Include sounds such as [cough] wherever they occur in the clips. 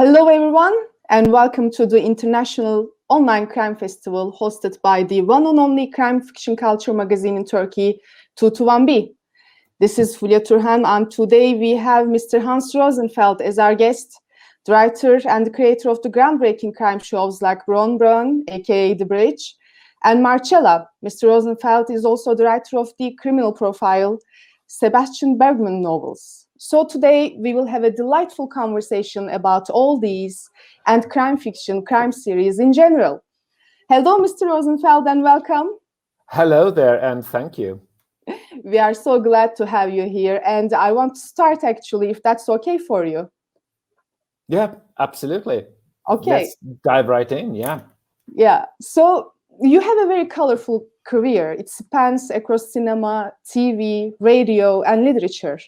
Hello everyone, and welcome to the International Online Crime Festival hosted by the one and only crime fiction culture magazine in Turkey, 221B. This is Fulya Turhan, and today we have Mr. Hans Rosenfeld as our guest, the writer and the creator of the groundbreaking crime shows like Bron Broen, aka The Bridge, and Marcella. Mr. Rosenfeld is also the writer of the criminal profile Sebastian Bergman novels. So today we will have a delightful conversation about all these and crime fiction, crime series in general. Hello, Mr. Rosenfeld, and welcome. Hello there, and thank you. We are so glad to have you here, and I want to start actually, if that's okay for you. Yeah, absolutely. Okay. Let's dive right in. Yeah. Yeah. So you have a very colorful career. It spans across cinema, TV, radio, and literature.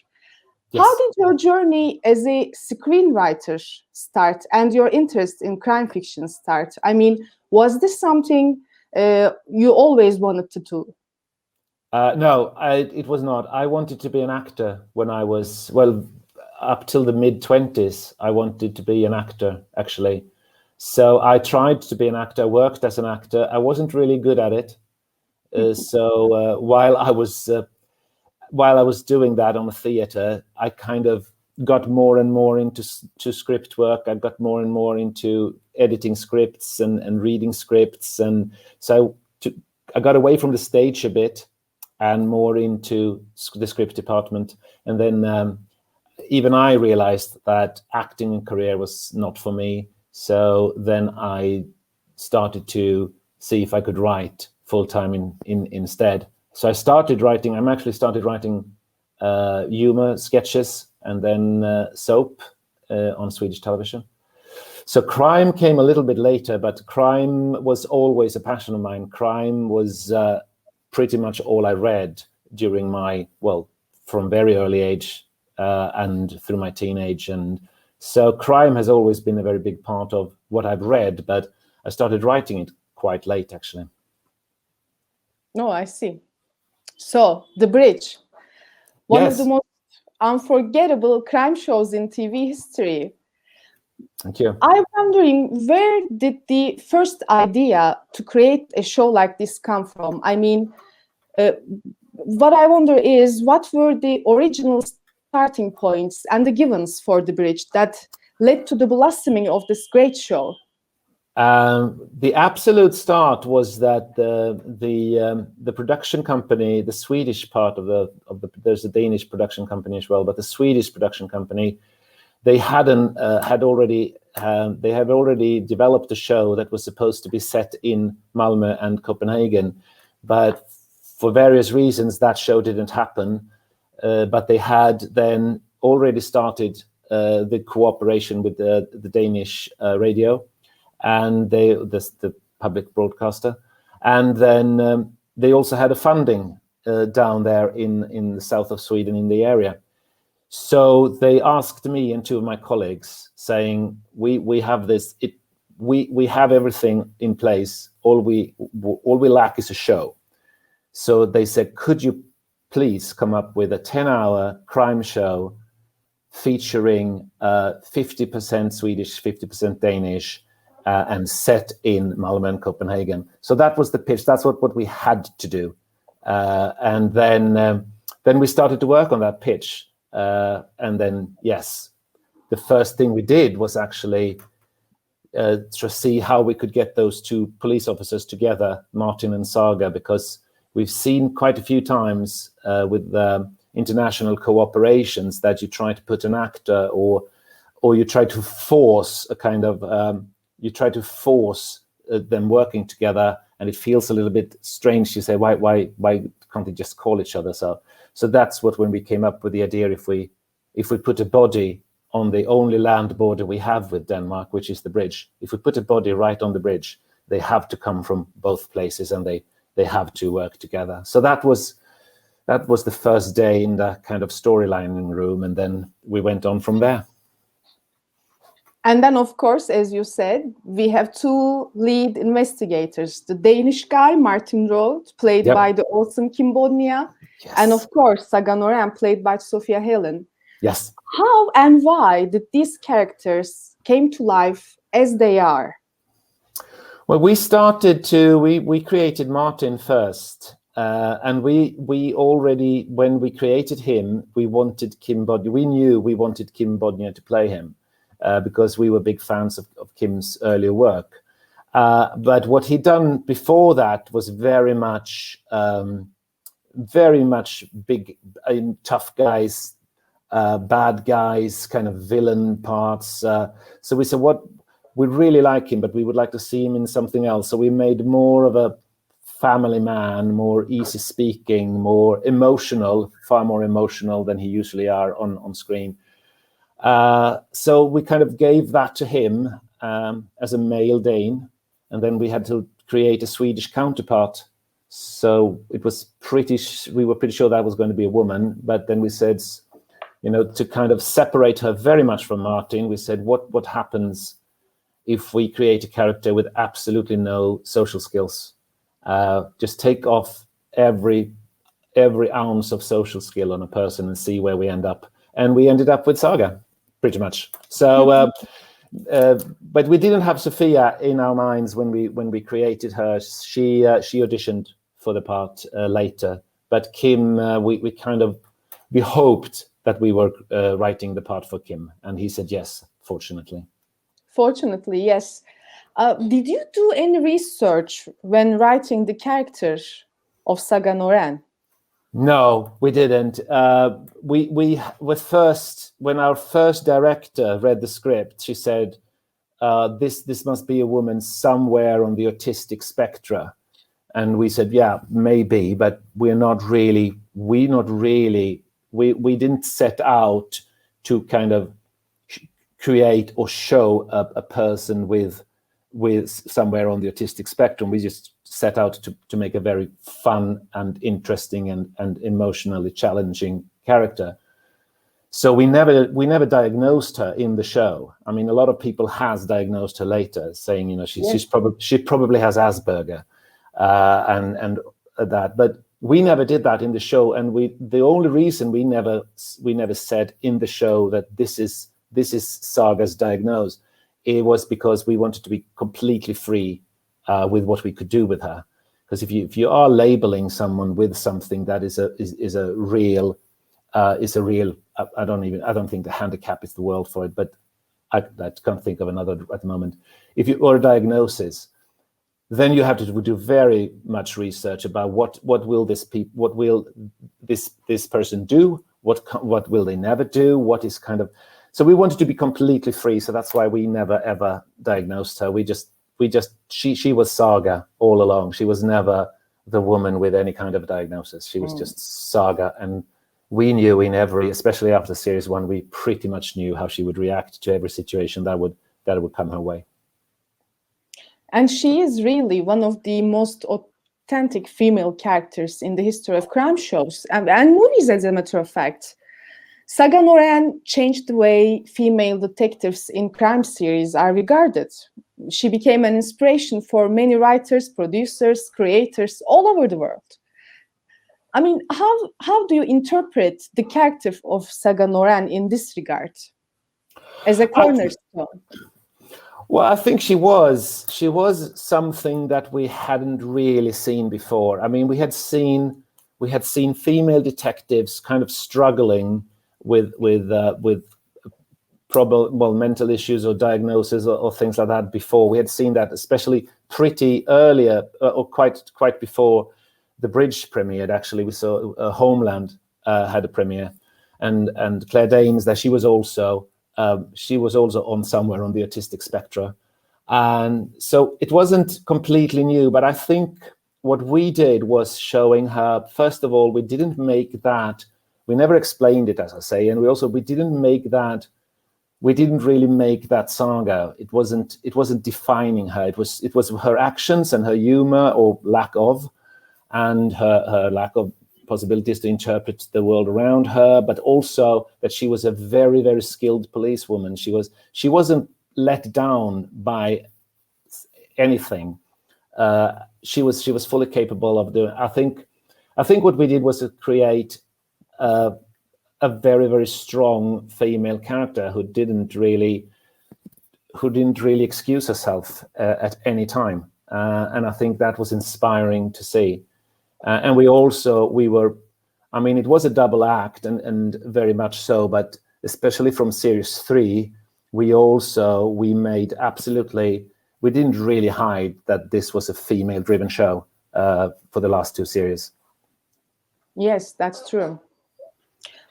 Yes. How did your journey as a screenwriter start and your interest in crime fiction start? I mean, was this something uh, you always wanted to do? Uh, no, I, it was not. I wanted to be an actor when I was, well, up till the mid 20s. I wanted to be an actor, actually. So I tried to be an actor, worked as an actor. I wasn't really good at it. Uh, so uh, while I was uh, while I was doing that on the theater, I kind of got more and more into to script work. I got more and more into editing scripts and, and reading scripts, and so to, I got away from the stage a bit and more into the script department. And then um, even I realized that acting and career was not for me. So then I started to see if I could write full time in, in instead so I started writing. I'm actually started writing uh, humor sketches and then uh, soap uh, on Swedish television. So crime came a little bit later, but crime was always a passion of mine. Crime was uh, pretty much all I read during my well, from very early age uh, and through my teenage, and so crime has always been a very big part of what I've read. But I started writing it quite late, actually. No, I see. So, The Bridge, one Yes. of the most unforgettable crime shows in TV history. Thank you. I'm wondering where did the first idea to create a show like this come from? I mean, uh, what I wonder is what were the original starting points and the givens for The Bridge that led to the blossoming of this great show? Um, the absolute start was that the the um, the production company, the Swedish part of the of the there's a Danish production company as well, but the Swedish production company, they hadn't uh, had already um, they have already developed a show that was supposed to be set in Malmö and Copenhagen, but for various reasons that show didn't happen. Uh, but they had then already started uh, the cooperation with the the Danish uh, radio and they this the public broadcaster. And then um, they also had a funding uh, down there in in the south of sweden in the area. So they asked me and two of my colleagues saying we we have this it we we have everything in place. All we all we lack is a show. So they said could you please come up with a 10 hour crime show featuring uh, 50% swedish 50% danish uh, and set in Malmö and Copenhagen. So that was the pitch. That's what, what we had to do. Uh, and then um, then we started to work on that pitch. Uh, and then yes, the first thing we did was actually uh, to see how we could get those two police officers together, Martin and Saga, because we've seen quite a few times uh, with um, international cooperations that you try to put an actor or or you try to force a kind of um, you try to force uh, them working together and it feels a little bit strange you say why why why can't they just call each other? So so that's what when we came up with the idea if we if we put a body on the only land border we have with denmark which is the bridge if we put a body right on the bridge they have to come from both places and they they have to work together. So that was that was the first day in the kind of storylining room and then we went on from there And then, of course, as you said, we have two lead investigators the Danish guy, Martin Rohde, played Yep. by the awesome Kim Bodnia, yes. and of course, Saga Norén, played by Sofia Helin. Yes. How and why did these characters came to life as they are? Well, we started to we we created Martin first, uh, and we we already when we created him, we wanted Kim Bodnia. We knew we wanted Kim Bodnia to play him because we were big fans of, of Kim's earlier work. Uh, but what he'd done before that was very much, um, very much big, uh, tough guys, uh, bad guys, kind of villain parts. Uh, so we said, what we really like him, but we would like to see him in something else. So we made more of a family man, more easy speaking, more emotional, far more emotional than he usually are on on screen. Uh, so we kind of gave that to him um, as a male Dane, and then we had to create a Swedish counterpart. So it was pretty. we were pretty sure that was going to be a woman, but then we said, you know, to kind of separate her very much from Martin, we said, what what happens if we create a character with absolutely no social skills? Uh, just take off every every ounce of social skill on a person and see where we end up. And we ended up with Saga, pretty much. So. Uh, uh, but we didn't have Sofia in our minds when we when we created her. She uh, she auditioned for the part uh, later, but Kim, uh, we we kind of we hoped that we were uh, writing the part for Kim, and he said yes. Fortunately, fortunately, yes. did you do any research when writing the character of Saga Norén? No, we didn't. Uh, we we were first when our first director read the script. She said, uh, "This this must be a woman somewhere on the autistic spectra," and we said, "Yeah, maybe, but we're not really. We not really. We we didn't set out to kind of create or show a, a person with with somewhere on the autistic spectrum. We just set out to, to make a very fun and interesting and, and emotionally challenging character. So we never we never diagnosed her in the show. I mean, a lot of people has diagnosed her later, saying you know she, she's probably she probably has Asperger, uh, and and that. But we never did that in the show, and we the only reason we never we never said in the show that this is this is Saga's diagnosis, it was because we wanted to be completely free uh, with what we could do with her. Because if you if you are labeling someone with something that is a is, is a real uh, is a real I, I, don't even I don't think the handicap is the word for it, but I, I can't think of another at the moment. If you or a diagnosis, then you have to do very much research about what what will this pe- what will this this person do what what will they never do what is kind of so we wanted to be completely free so that's why we never ever diagnosed her we just we just she she was Saga all along. She was never the woman with any kind of diagnosis. She was mm. just Saga, and we knew in every, especially after series one, we pretty much knew how she would react to every situation that would that would come her way. And she is really one of the most authentic female characters in the history of crime shows and, and movies, as a matter of fact. Saga Norén changed the way female detectives in crime series are regarded. She became an inspiration for many writers, producers, creators all over the world. I mean, how how do you interpret the character of Saga Norén in this regard as a cornerstone? Well, I think she was she was something that we hadn't really seen before. I mean, we had seen we had seen female detectives kind of struggling with with uh, with probable well mental issues or diagnosis or, or, things like that before. We had seen that especially pretty earlier uh, or quite quite before the bridge premiered. Actually, we saw uh, Homeland uh, had a premiere, and and Claire Danes that she was also um, she was also on somewhere on the autistic spectra, and so it wasn't completely new. But I think what we did was showing her first of all we didn't make that we never explained it as i say and we also we didn't make that we didn't really make that saga. It wasn't it wasn't defining her. It was it was her actions and her humor or lack of and her her lack of possibilities to interpret the world around her but also that she was a very very skilled policewoman. She was she wasn't let down by anything. Uh, she was she was fully capable of doing i think i think what we did was to create uh, a very very strong female character who didn't really who didn't really excuse herself uh, at any time. Uh, and i think that was inspiring to see. Uh, and we also we were i mean it was a double act and and very much so but especially from series 3 we also we made absolutely we didn't really hide that this was a female driven show uh, for the last two series. Yes that's true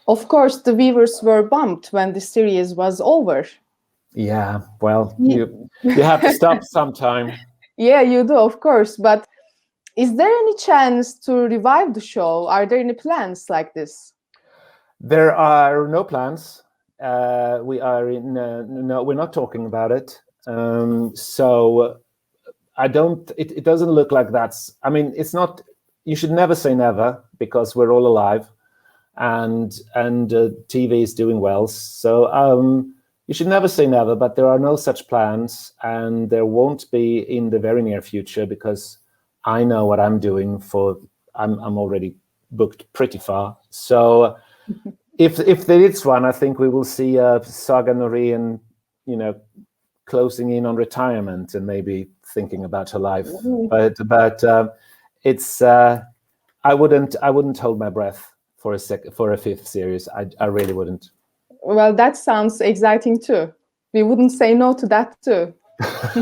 of course, the viewers were bummed when the series was over. Yeah, well, you you have to stop [laughs] sometime. Yeah, you do, of course. But is there any chance to revive the show? Are there any plans like this? There are no plans. Uh, we are in. Uh, no, we're not talking about it. Um, so I don't. It, it doesn't look like that's. I mean, it's not. You should never say never because we're all alive and and uh, TV is doing well. So um, you should never say never, but there are no such plans, and there won't be in the very near future because I know what I'm doing. For I'm I'm already booked pretty far. So [laughs] if if there is one, I think we will see uh, Saga Norén, you know, closing in on retirement and maybe thinking about her life. But but uh, it's uh, I wouldn't I wouldn't hold my breath for a sec for a fifth series. I I really wouldn't. Well, that sounds exciting too. We wouldn't say no to that too. [laughs]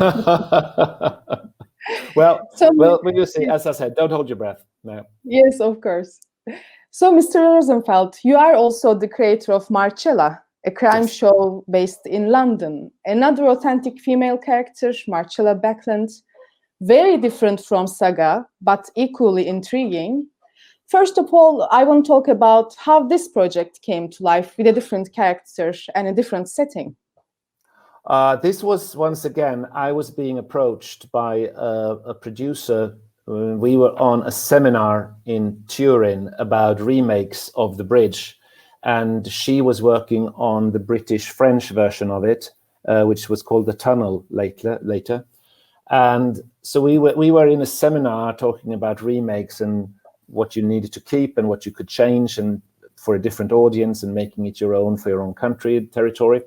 well, [laughs] so, well, we will see. As I said, don't hold your breath. No. Yes, of course. So, Mr. Rosenfeld, you are also the creator of Marcella, a crime yes. show based in London. Another authentic female character, Marcella Backlund, very different from Saga, but equally intriguing. First of all, I want to talk about how this project came to life with a different character and a different setting. Uh, this was once again, I was being approached by a, a producer. We were on a seminar in Turin about remakes of The Bridge, and she was working on the British French version of it, uh, which was called The Tunnel later. later. And so we were, we were in a seminar talking about remakes and what you needed to keep and what you could change and for a different audience and making it your own for your own country territory.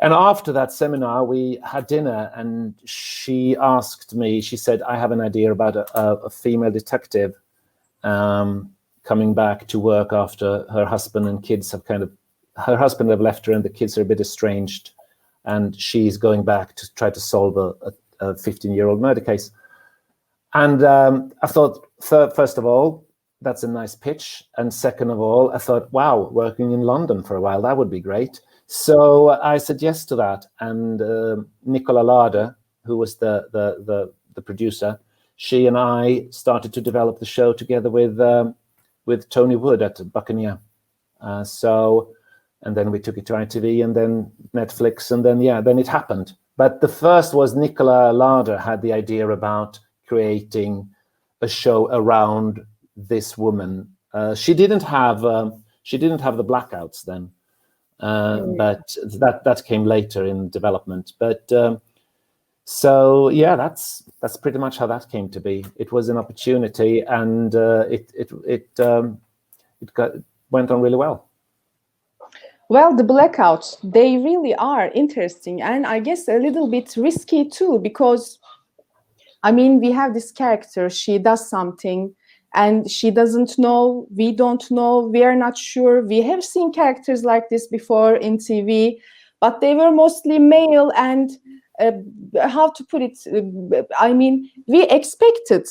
And after that seminar we had dinner and she asked me she said i have an idea about a, a female detective um, coming back to work after her husband and kids have kind of her husband have left her and the kids are a bit estranged and she's going back to try to solve a 15 year old murder case. And um, I thought, first of all, that's a nice pitch. And second of all, I thought, wow, working in London for a while, that would be great. So I said yes to that. And uh, Nicola Larder, who was the, the, the, the, producer, she and I started to develop the show together with, um, with Tony Wood at Buccaneer. Uh, so, and then we took it to ITV and then Netflix. And then, yeah, then it happened. But the first was Nicola Larder had the idea about creating a show around this woman. Uh, she didn't have um, she didn't have the blackouts then, uh, mm. but that that came later in development. But um, so yeah, that's that's pretty much how that came to be. It was an opportunity, and uh, it it it um, it got went on really well. Well, the blackouts, they really are interesting and I guess a little bit risky too, because I mean, we have this character, she does something and she doesn't know, we don't know, we are not sure. We have seen characters like this before in TV, but they were mostly male and uh, how to put it, uh, I mean, we expected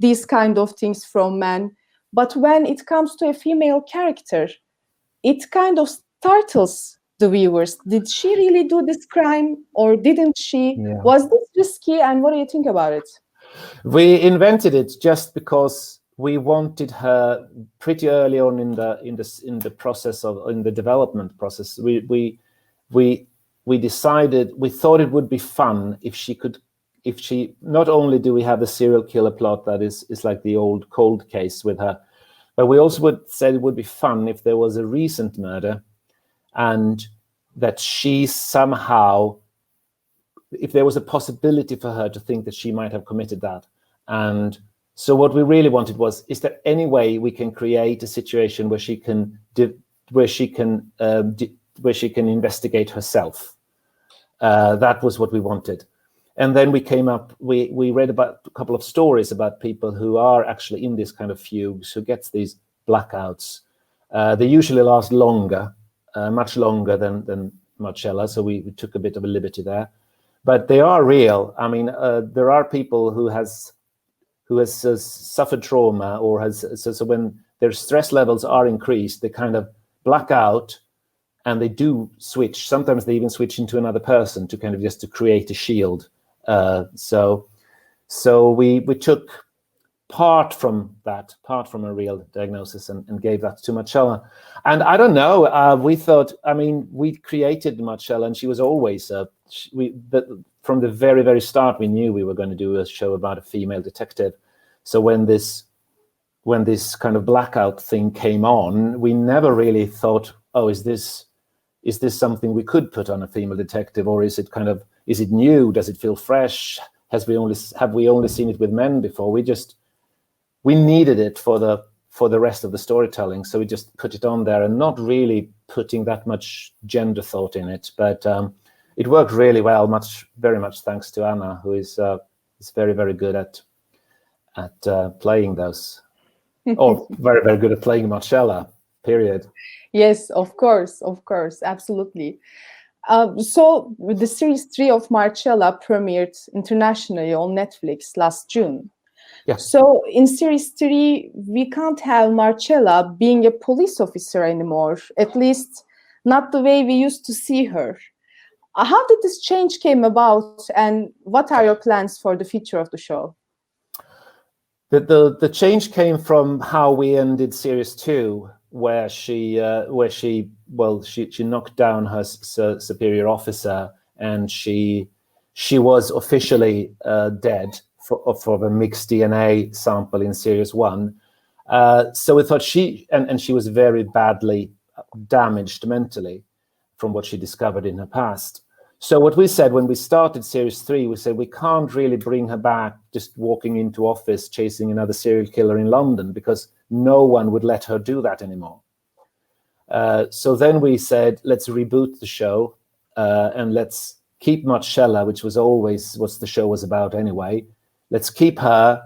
these kind of things from men, but when it comes to a female character, it kind of startles the viewers. Did she really do this crime or didn't she? Yeah. was this risky and what do you think about it? We invented it just because we wanted her pretty early on in the in the in the process of in the development process. We we we we decided we thought it would be fun if she could if she not only do we have the serial killer plot that is is like the old cold case with her but we also would said it would be fun if there was a recent murder and that she somehow if there was a possibility for her to think that she might have committed that and so what we really wanted was is there any way we can create a situation where she can where she can uh, where she can investigate herself. Uh, that was what we wanted. And then we came up, we, we read about a couple of stories about people who are actually in this kind of fugues, who gets these blackouts. Uh, they usually last longer, uh, much longer than, than Marcella, so we, we, took a bit of a liberty there. But they are real. I mean, uh, there are people who has who has uh, suffered trauma or has so, so when their stress levels are increased, they kind of black out and they do switch. Sometimes they even switch into another person to kind of just to create a shield. Uh, so, so we we took part from that, part from a real diagnosis, and, and gave that to Marcella. And I don't know. Uh, we thought. I mean, we created Marcella, and she was always uh, she, we. The, from the very very start, we knew we were going to do a show about a female detective. So when this when this kind of blackout thing came on, we never really thought, oh, is this is this something we could put on a female detective, or is it kind of is it new? Does it feel fresh? Has we only have we only seen it with men before? We just we needed it for the for the rest of the storytelling, so we just put it on there and not really putting that much gender thought in it. But um, it worked really well, much very much thanks to Anna, who is uh, is very very good at at uh, playing those, [laughs] or very very good at playing Marcella. Period. Yes, of course, of course, absolutely. Uh, so the series three of Marcella premiered internationally on Netflix last June. Yeah. So in series three, we can't have Marcella being a police officer anymore. At least not the way we used to see her. Uh, how did this change came about, and what are your plans for the future of the show? The the, the change came from how we ended series two where she uh, where she well she she knocked down her su superior officer and she she was officially uh, dead for a mixed DNA sample in series one. Uh, so we thought she and, and she was very badly damaged mentally from what she discovered in her past. So what we said when we started series three, we said we can't really bring her back just walking into office chasing another serial killer in London because no one would let her do that anymore. Uh, so then we said, let's reboot the show uh, and let's keep Marcella, which was always what the show was about anyway. Let's keep her,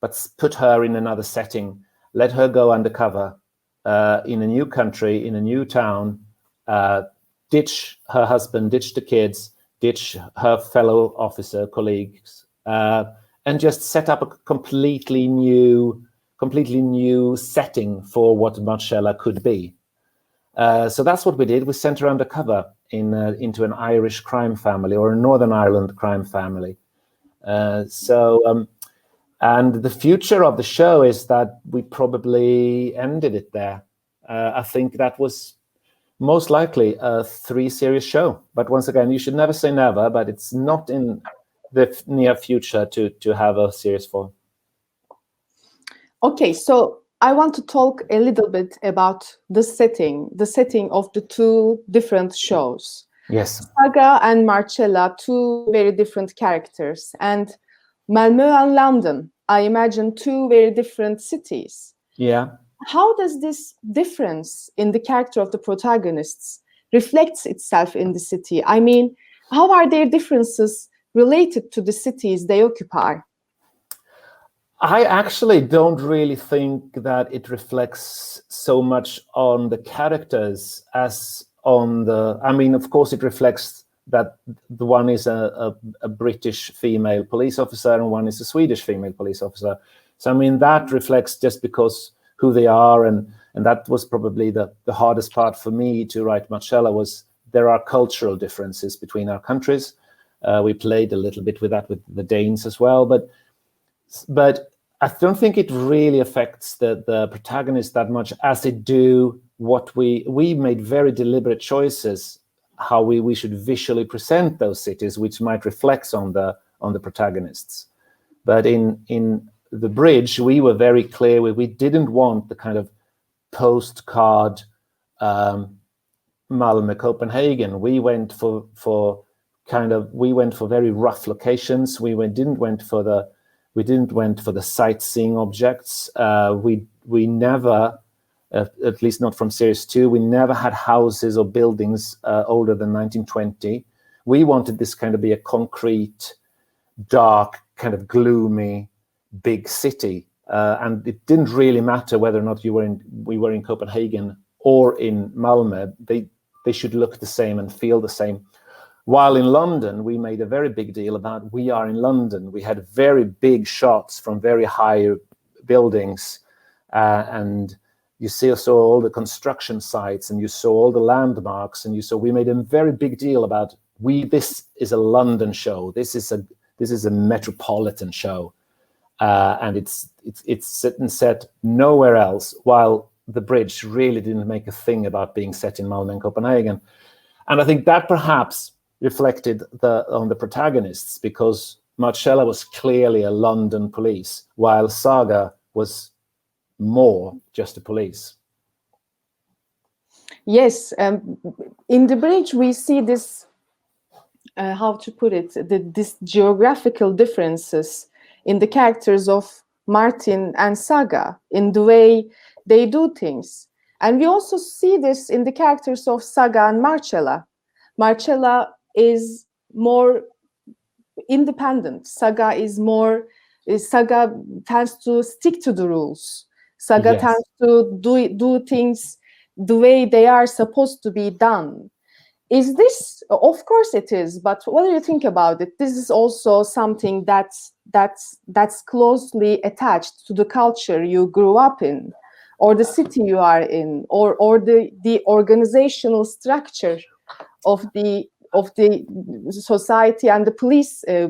but put her in another setting. Let her go undercover uh, in a new country, in a new town, uh, ditch her husband, ditch the kids, ditch her fellow officer colleagues, uh, and just set up a completely new completely new setting for what Marcella could be. Uh, so that's what we did. We sent her undercover in uh, into an Irish crime family or a Northern Ireland crime family. Uh, so, um, and the future of the show is that we probably ended it there. Uh, I think that was most likely a three-series show. But once again, you should never say never. But it's not in the near future to to have a series four. Okay, so I want to talk a little bit about the setting, the setting of the two different shows. Yes. Saga and Marcella, two very different characters. And Malmö and London, I imagine two very different cities. Yeah. How does this difference in the character of the protagonists reflects itself in the city? I mean, how are their differences related to the cities they occupy? I actually don't really think that it reflects so much on the characters as on the. I mean, of course, it reflects that the one is a, a, a, British female police officer and one is a Swedish female police officer. So I mean that reflects just because who they are and and that was probably the the hardest part for me to write Marcella was there are cultural differences between our countries. Uh, we played a little bit with that with the Danes as well, but but I don't think it really affects the the protagonist that much as it do what we we made very deliberate choices how we, we should visually present those cities, which might reflect on the on the protagonists. But in in the bridge, we were very clear. We, we didn't want the kind of postcard um, Malmö, Copenhagen. We went for for kind of we went for very rough locations. We went, didn't went for the we didn't went for the sightseeing objects. Uh, we we never uh, at least not from series two. We never had houses or buildings uh, older than 1920. We wanted this kind of be a concrete, dark, kind of gloomy, big city. Uh, and it didn't really matter whether or not you were in, we were in Copenhagen or in Malmö. They, they should look the same and feel the same. While in London, we made a very big deal about we are in London. We had very big shots from very high buildings uh, and you see, saw all the construction sites and you saw all the landmarks and you saw we made a very big deal about we this is a london show. This is a this is a metropolitan show. Uh, and it's it's it's set and set nowhere else while the bridge really didn't make a thing about being set in malmö and copenhagen. And i think that perhaps reflected the on the protagonists because marcella was clearly a london police while saga was more just the police. Yes, um, in the bridge we see this. Uh, how to put it? The, this geographical differences in the characters of Martin and Saga in the way they do things, and we also see this in the characters of Saga and Marcella. Marcella is more independent. Saga is more. Saga tends to stick to the rules Saga yes. to do do things the way they are supposed to be done. Is this? Of course, it is. But what do you think about it? This is also something that's that's that's closely attached to the culture you grew up in, or the city you are in, or or the the organizational structure of the of the society and the police uh,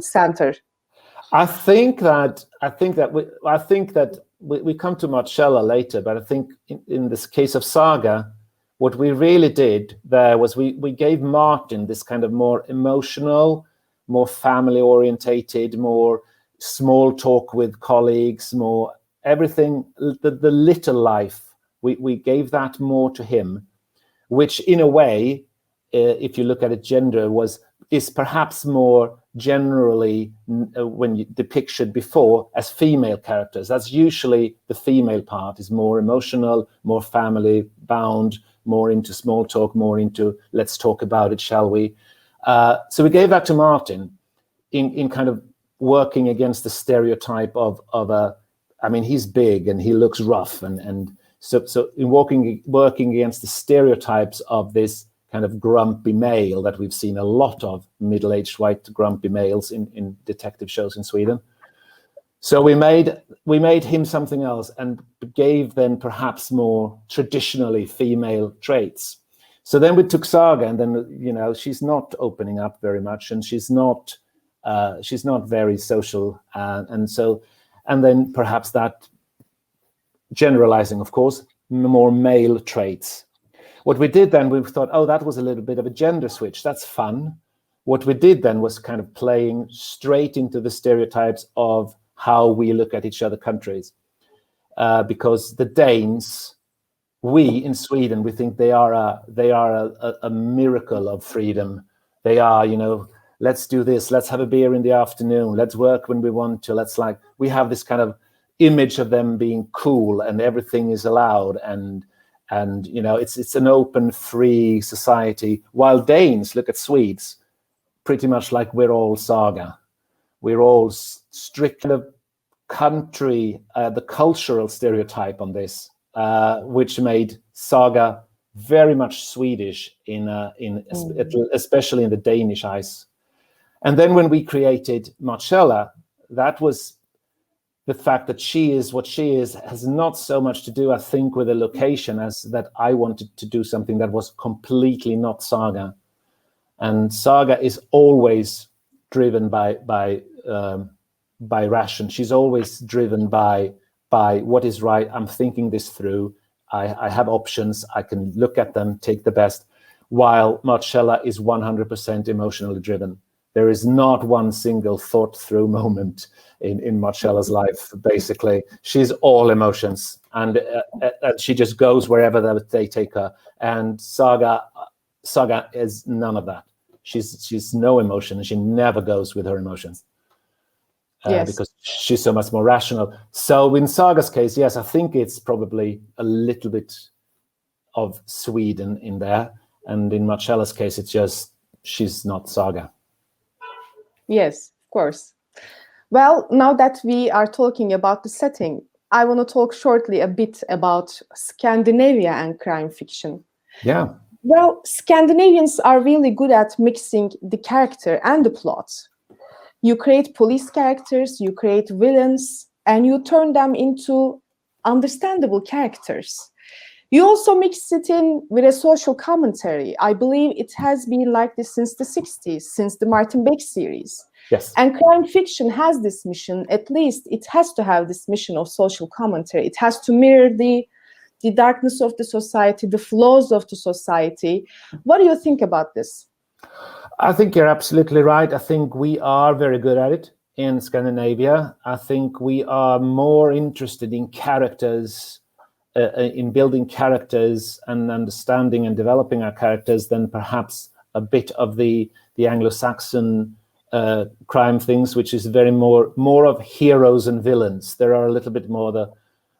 center. I think that I think that we, I think that we, we come to Marcella later, but I think in, in, this case of Saga, what we really did there was we, we gave Martin this kind of more emotional, more family orientated, more small talk with colleagues, more everything, the, the little life. We, we gave that more to him, which in a way, uh, if you look at it gender, was is perhaps more generally uh, when you depiction before as female characters. That's usually the female part is more emotional more family bound more into small talk more into let's talk about it shall we? Uh, so we gave that to martin in, in kind of working against the stereotype of of a i mean he's big and he looks rough and and so so in working working against the stereotypes of this kind of grumpy male that we've seen a lot of middle-aged white grumpy males in, in detective shows in Sweden. So we made we made him something else and gave then perhaps more traditionally female traits. So then we took Saga, and then you know she's not opening up very much, and she's not uh, she's not very social, uh, and so and then perhaps that generalizing, of course, more male traits what we did then, we thought, oh, that was a little bit of a gender switch. That's fun. What we did then was kind of playing straight into the stereotypes of how we look at each other countries. Uh, because the Danes, we in Sweden, we think they are a they are a, a, miracle of freedom. They are, you know, let's do this, let's have a beer in the afternoon, let's work when we want to. Let's like we have this kind of image of them being cool and everything is allowed and and you know it's it's an open free society. While danes look at swedes pretty much like we're all saga. We're all strict the country uh, the cultural stereotype on this uh, which made saga very much swedish in uh, in mm. especially in the danish eyes and then when we created marcella that was the fact that she is what she is has not so much to do, I think, with the location as that I wanted to do something that was completely not Saga. And Saga is always driven by by um, by ration. She's always driven by by what is right. I'm thinking this through. I, I have options. I can look at them, take the best. While Marcella is 100% emotionally driven. There is not one single thought through moment in, in Marcella's life, basically. She's all emotions and, uh, uh, and she just goes wherever they take her. And Saga, Saga is none of that. She's, she's no emotion and she never goes with her emotions. uh, Yes. because she's so much more rational. So in Saga's case, yes, I think it's probably a little bit of Sweden in there, and in Marcella's case, it's just she's not Saga. Yes, of course. Well, now that we are talking about the setting, I want to talk shortly a bit about Scandinavia and crime fiction. Yeah, Well, Scandinavians are really good at mixing the character and the plot. You create police characters, you create villains, and you turn them into understandable characters. You also mix it in with a social commentary. I believe it has been like this since the 60s, since the Martin Beck series. yes, And crime fiction has this mission, at least it has to have this mission of social commentary. It has to mirror the the darkness of the society, the flaws of the society. What do you think about this? I think you're absolutely right. I think we are very good at it in Scandinavia. I think we are more interested in characters, uh, uh, in building characters and understanding and developing our characters than perhaps a bit of the the Anglo-Saxon uh, crime things, which is very more more of heroes and villains. There are a little bit more the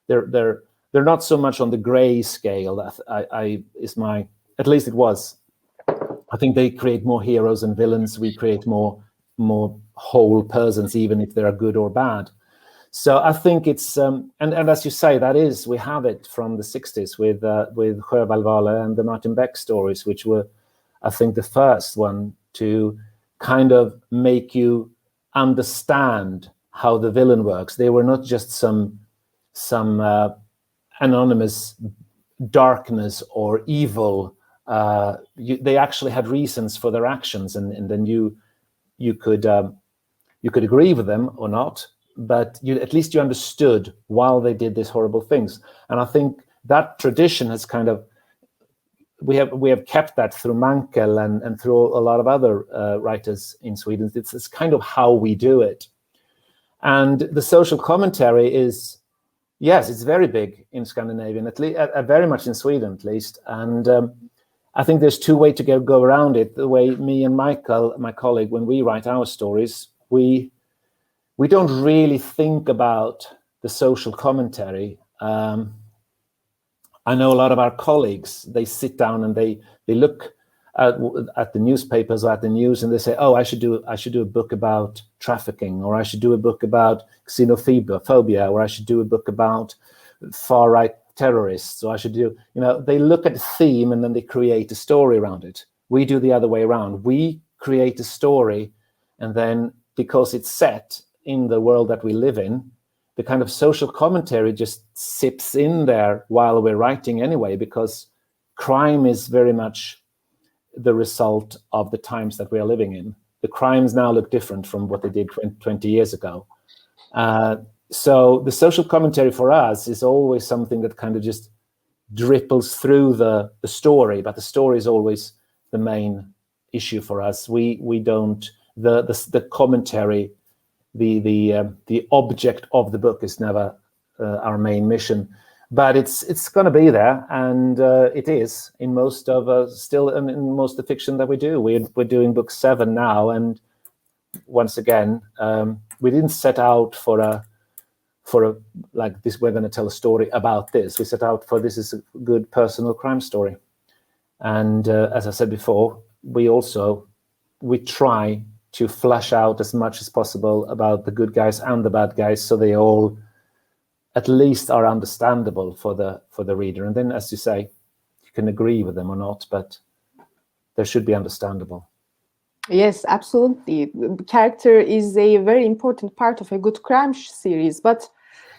they're they're they're not so much on the grey scale. That I, I is my at least it was I think they create more heroes and villains. We create more more whole persons, even if they are good or bad. So I think it's um, and and as you say, that is we have it from the '60s with uh, with Sjöwall and the Martin Beck stories, which were, I think, the first one to kind of make you understand how the villain works. They were not just some some uh, anonymous darkness or evil uh, you, they actually had reasons for their actions, and, and then you you could um, you could agree with them or not, but you at least you understood while they did these horrible things. And I think that tradition has kind of we have we have kept that through Mankell and and through a lot of other uh, writers in Sweden. It's, it's kind of how we do it, and the social commentary is yes, it's very big in Scandinavia, at least uh, very much in Sweden at least, and. Um, I think there's two ways to go, go around it. The way me and Michael, my colleague, when we write our stories, we we don't really think about the social commentary. Um, I know a lot of our colleagues. They sit down and they they look at, at the newspapers or at the news and they say, "Oh, I should do I should do a book about trafficking, or I should do a book about xenophobia, or I should do a book about far right terrorists or i should do you know they look at a theme and then they create a story around it we do the other way around we create a story and then because it's set in the world that we live in the kind of social commentary just sips in there while we're writing anyway because crime is very much the result of the times that we are living in. The crimes now look different from what they did 20 years ago. Uh, so the social commentary for us is always something that kind of just dripples through the, the story but the story is always the main issue for us. We we don't the the, the commentary the the um, the object of the book is never uh, our main mission. But it's it's going to be there and uh, it is in most of uh, still in, in most of the fiction that we do. We're, we're doing book seven now and once again um, we didn't set out for a for a like this we're going to tell a story about this. We set out for this is a good personal crime story. And uh, as i said before we also we try to flesh out as much as possible about the good guys and the bad guys so they all at least are understandable for the for the reader and then as you say you can agree with them or not but they should be understandable Yes, absolutely. Character is a very important part of a good crime series, but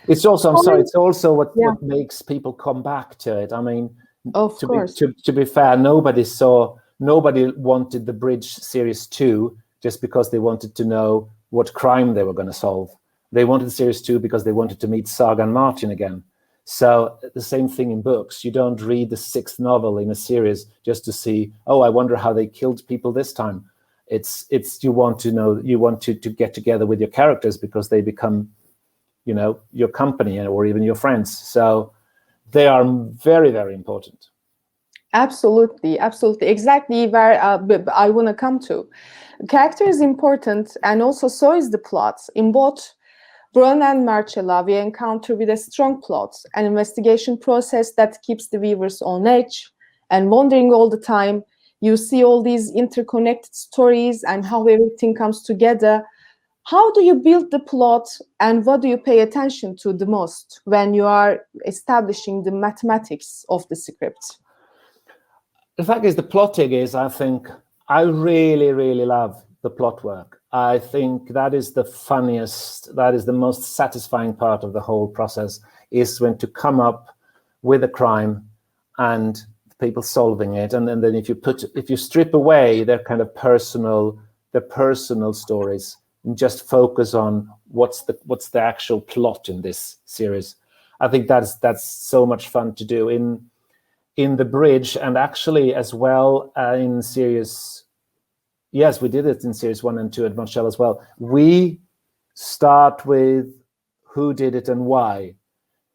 it's also i'm sorry it's also what, Yeah. what makes people come back to it i mean of to be, course, to, to be fair, nobody saw, nobody wanted the Bridge Series 2 just because they wanted to know what crime they were going to solve. They wanted Series 2 because they wanted to meet Saga and Martin again. So the same thing in books. You don't read the sixth novel in a series just to see, oh, I wonder how they killed people this time. It's it's you want to know you want to to get together with your characters because they become, you know, your company or even your friends. So they are very very important. Absolutely, absolutely, exactly where uh, I want to come to. Character is important, and also so is the plot. In both Broen and Marcella, we encounter with a strong plot, an investigation process that keeps the viewers on edge and wondering all the time. You see all these interconnected stories and how everything comes together. How do you build the plot, and what do you pay attention to the most when you are establishing the mathematics of the script? The fact is, the plotting is, I think, I really, really love the plot work. I think that is the funniest, that is the most satisfying part of the whole process is when to come up with a crime and people solving it. And, and then if you put, if you strip away their kind of personal, their personal stories and just focus on what's the, what's the actual plot in this series. I think that's, that's so much fun to do in, in the bridge and actually as well uh, in series yes we did it in series one and two at Marcella as well. We start with who did it and why.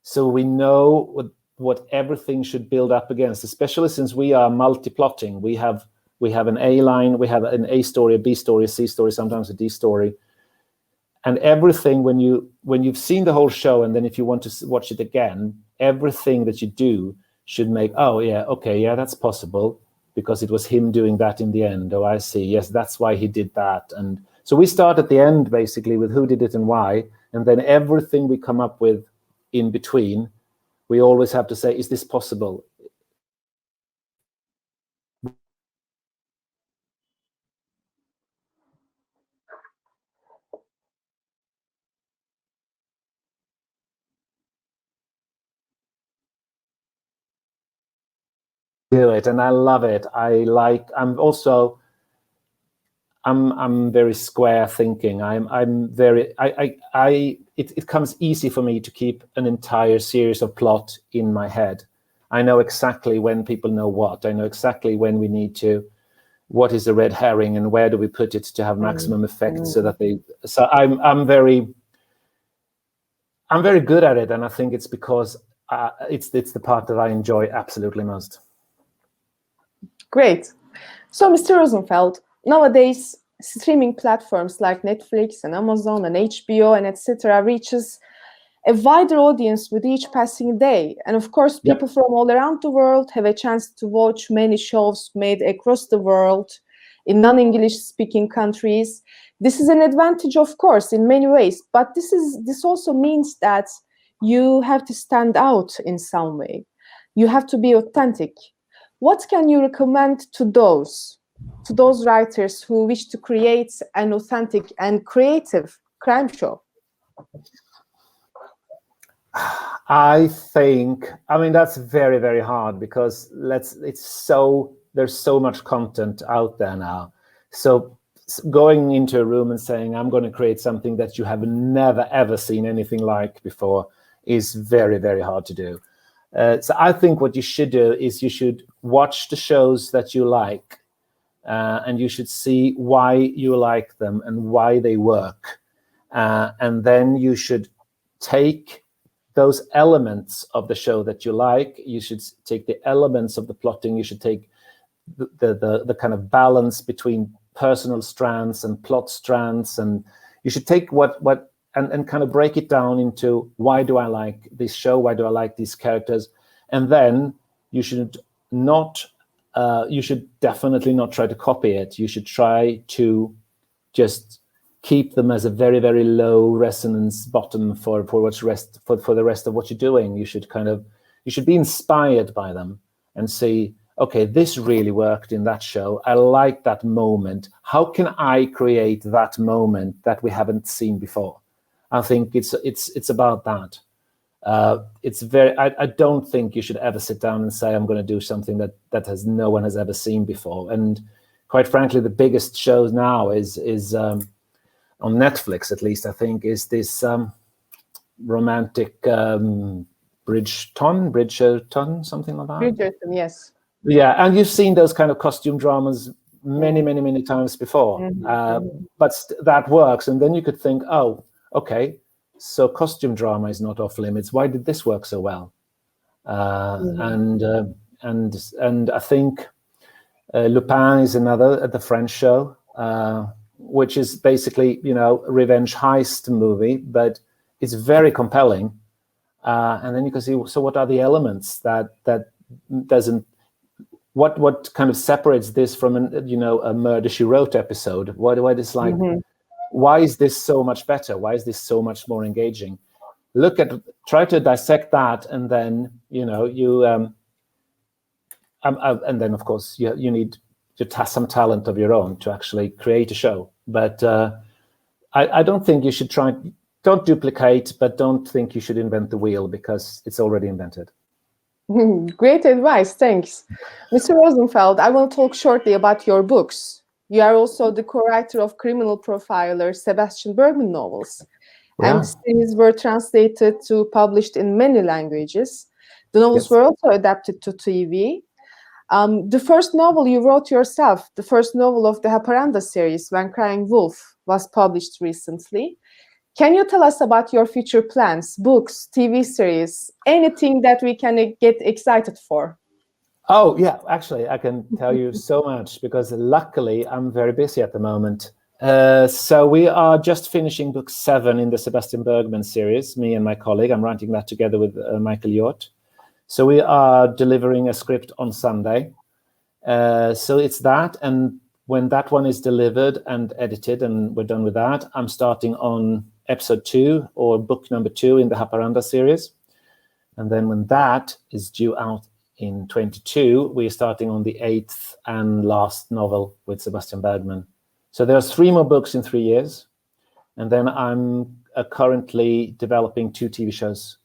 So we know what, what everything should build up against especially since we are multi-plotting. We have we have an a line we have an a story a b story a c story sometimes a d story. And everything when you when you've seen the whole show and then if you want to watch it again everything that you do should make, oh, yeah, okay, yeah, that's possible because it was him doing that in the end. Oh, I see. Yes, that's why he did that. And so we start at the end basically with who did it and why. And then everything we come up with in between, we always have to say, is this possible? Do it and I love it. I like I'm also I'm I'm very square thinking. I'm I'm very I I, I it, it comes easy for me to keep an entire series of plot in my head. I know exactly when people know what. I know exactly when we need to what is the red herring and where do we put it to have maximum mm. effect mm. so that they so I'm I'm very I'm very good at it and I think it's because uh, it's it's the part that I enjoy absolutely most. Great. So, Mr. Rosenfeldt, nowadays streaming platforms like Netflix and Amazon and HBO and etc. reaches a wider audience with each passing day. And of course, people yep. from all around the world have a chance to watch many shows made across the world in non-English speaking countries. This is an advantage, of course, in many ways, but this is this also means that you have to stand out in some way. You have to be authentic what can you recommend to those to those writers who wish to create an authentic and creative crime show? I think I mean that's very very hard because let's it's so there's so much content out there now. So going into a room and saying I'm going to create something that you have never ever seen anything like before is very very hard to do. Uh, so I think what you should do is you should watch the shows that you like, uh, and you should see why you like them and why they work, uh, and then you should take those elements of the show that you like. You should take the elements of the plotting. You should take the the, the, the kind of balance between personal strands and plot strands, and you should take what what and, and kind of break it down into why do I like this show? Why do I like these characters? And then you should not, uh, you should definitely not try to copy it. You should try to just keep them as a very, very low resonance bottom for, for what's rest for, for the rest of what you're doing. You should kind of, you should be inspired by them and see, okay, this really worked in that show. I like that moment. How can I create that moment that we haven't seen before? I think it's it's it's about that. Uh, it's very. I, I don't think you should ever sit down and say I'm going to do something that that has no one has ever seen before. And quite frankly, the biggest show now is is um, on Netflix, at least I think, is this um, romantic um, Bridgerton, Bridgerton, something like that. Bridgerton, yes. Yeah, and you've seen those kind of costume dramas many, many, many times before. Mm-hmm. Uh, but st- that works, and then you could think, oh, okay, so costume drama is not off limits. Why did this work so well? Uh, mm-hmm. And uh, and and I think uh, Lupin is another at the French show, uh, which is basically you know a revenge heist movie, but it's very compelling. Uh, and then you can see so what are the elements that that doesn't what what kind of separates this from an you know a murder she wrote episode what what is like mm-hmm. Why is this so much better why is this so much more engaging look at try to dissect that and then you know you um, um uh, and then of course you you need to have some talent of your own to actually create a show but uh, I, I don't think you should try don't duplicate but don't think you should invent the wheel because it's already invented [laughs] Great advice, thanks. Mr. Rosenfeldt, I will talk shortly about your books. You are also the co-writer of criminal profiler Sebastian Bergman novels. Yeah. And these were translated to published in many languages. The novels yes. were also adapted to TV. Um, the first novel you wrote yourself, the first novel of the Haparanda series, When Crying Wolf, was published recently. Can you tell us about your future plans, books, TV series, anything that we can get excited for? Oh, yeah, actually, I can tell you [laughs] so much because luckily I'm very busy at the moment. Uh, so we are just finishing book seven in the Sebastian Bergman series, me and my colleague. I'm writing that together with uh, Michael Hjorth. So we are delivering a script on Sunday. Uh, so it's that. And when that one is delivered and edited and we're done with that, I'm starting on episode two or book number two in the Haparanda series. And then when that is due out in 22, we're starting on the eighth and last novel with Sebastian Bergman. So there's three more books in three years. And then I'm uh, currently developing two TV shows.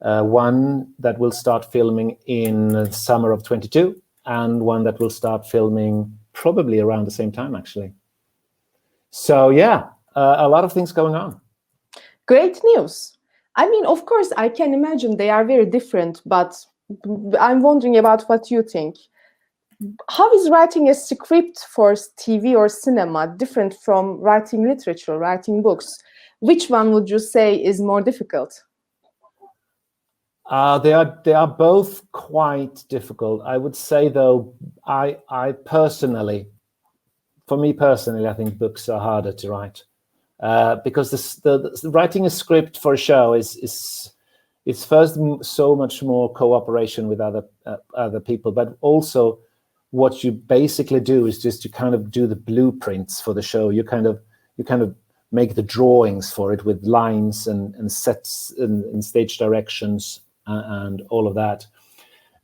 Uh, one that will start filming in summer of 22 and one that will start filming probably around the same time, actually. So yeah, uh, a lot of things going on. Great news. I mean, of course, I can imagine they are very different, but I'm wondering about what you think. How is writing a script for TV or cinema different from writing literature, writing books? Which one would you say is more difficult? Uh, they are they are both quite difficult. I would say though, I I personally, for me personally, I think books are harder to write uh, because the, the, writing a script for a show is is it's first so much more cooperation with other uh, other people, but also what you basically do is just to kind of do the blueprints for the show. You kind of you kind of make the drawings for it with lines and, and sets and, and stage directions uh, and all of that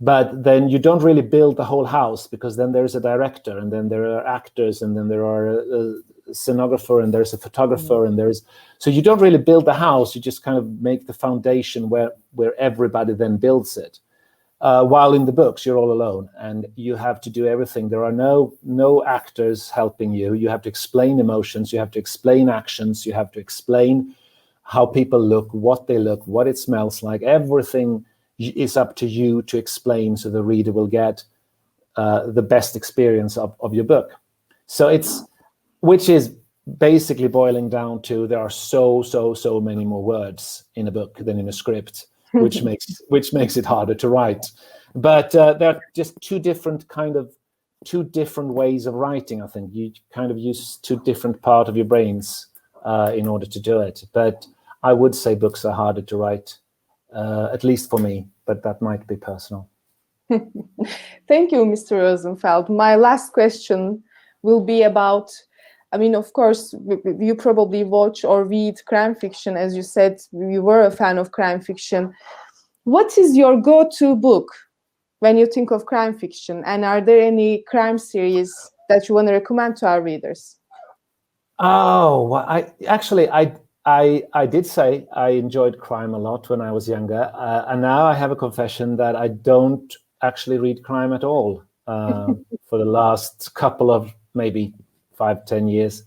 but then you don't really build the whole house because then there's a director and then there are actors and then there are a, scenographer and there's a photographer mm. and there's so you don't really build the house you just kind of make the foundation where where everybody then builds it. Uh, while in the books you're all alone and you have to do everything. There are no no actors helping you. You have to explain emotions you have to explain actions you have to explain how people look what they look what it smells like. Everything is up to you to explain so the reader will get uh, the best experience of, of your book. So it's which is basically boiling down to there are so so so many more words in a book than in a script [laughs] which makes which makes it harder to write. But uh, there are just two different kind of two different ways of writing i think. You kind of use two different part of your brains uh, in order to do it. But i would say books are harder to write uh, at least for me but that might be personal. [laughs] Thank you mr rosenfeldt. My last question will be about I mean, of course, you probably watch or read crime fiction. As you said, you were a fan of crime fiction. What is your go to book when you think of crime fiction? And are there any crime series that you want to recommend to our readers? Oh, well, I actually, I I, I did say I enjoyed crime a lot when I was younger, uh, and now I have a confession that I don't actually read crime at all uh, [laughs] for the last couple of maybe five, ten years.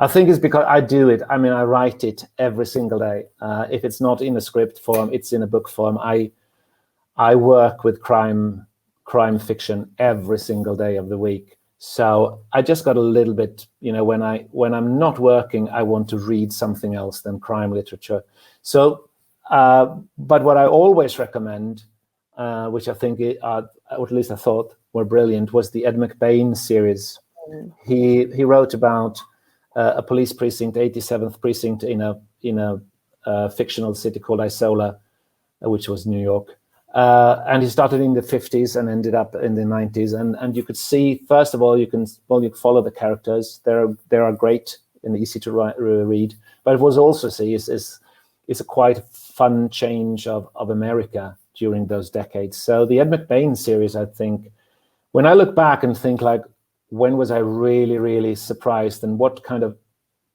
I think it's because I do it. I mean, I write it every single day. Uh, if it's not in a script form, it's in a book form. I I work with crime crime fiction every single day of the week. So I just got a little bit, you know, when I when I'm not working, I want to read something else than crime literature. So, uh, but what I always recommend, uh, which I think it, uh, at least I thought were brilliant, was the Ed McBain series. He he wrote about uh, a police precinct, 87th precinct in a in a uh, fictional city called Isola, uh, which was New York. Uh, and he started in the 50s and ended up in the 90s. And and you could see, first of all, you can well you follow the characters. They're they are great and easy to write, read. But it was also see is is is a quite fun change of of America during those decades. So the Ed McBain series, I think, when I look back and think like, when was I really really surprised, and what kind of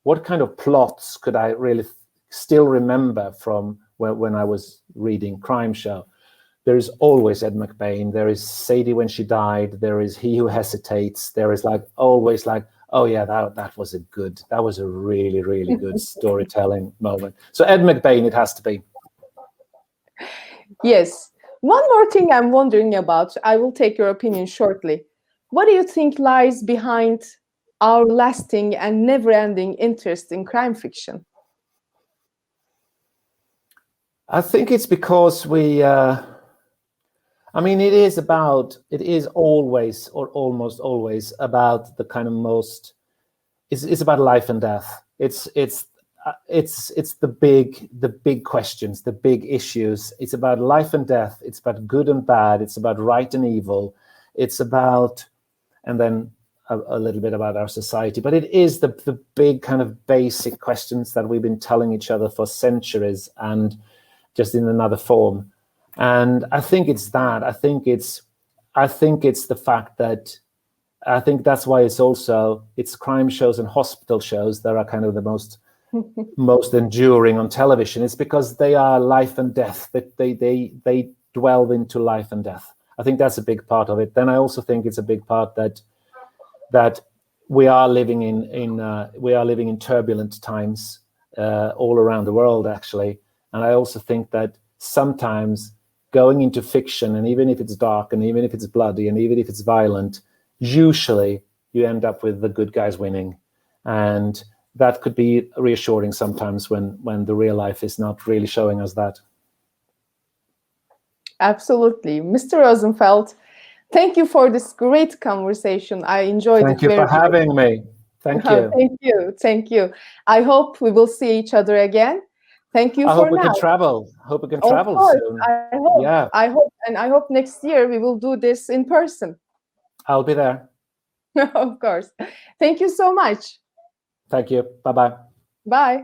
what kind of plots could I really still remember from when, when I was reading Crime Show? There is always Ed McBain. There is Sadie when she died. There is He Who Hesitates. There is like always like oh yeah, that that was a good, that was a really really good [laughs] storytelling moment. So Ed McBain, it has to be. Yes. One more thing I'm wondering about. I will take your opinion shortly. What do you think lies behind our lasting and never-ending interest in crime fiction? I think it's because we. Uh, I mean, it is about, it is always or almost always about the kind of most, it's, it's about life and death. It's, it's, uh, it's, it's the big, the big questions, the big issues. It's about life and death. It's about good and bad. It's about right and evil. It's about, and then a, a little bit about our society. But it is the, the big kind of basic questions that we've been telling each other for centuries and just in another form. And i think it's that. I think it's i think it's the fact that i think that's why it's also it's crime shows and hospital shows that are kind of the most [laughs] most enduring on television. It's because they are life and death. That they they they dwell into life and death i think that's a big part of it. Then i also think it's a big part that that we are living in in uh, we are living in turbulent times uh, all around the world actually. And i also think that sometimes going into fiction, and even if it's dark, and even if it's bloody, and even if it's violent, usually you end up with the good guys winning, and that could be reassuring sometimes when when the real life is not really showing us that. Absolutely, Mr. Rosenfeldt. Thank you for this great conversation. I enjoyed Thank it. Thank you for having me. Thank [laughs] you. thank you. Thank you. I hope we will see each other again Thank you I for hope we now. can travel. Hope we can Of travel course, soon. I hope. Yeah. I hope, and I hope next year we will do this in person. I'll be there. [laughs] of course. Thank you so much. Thank you. Bye bye. Bye.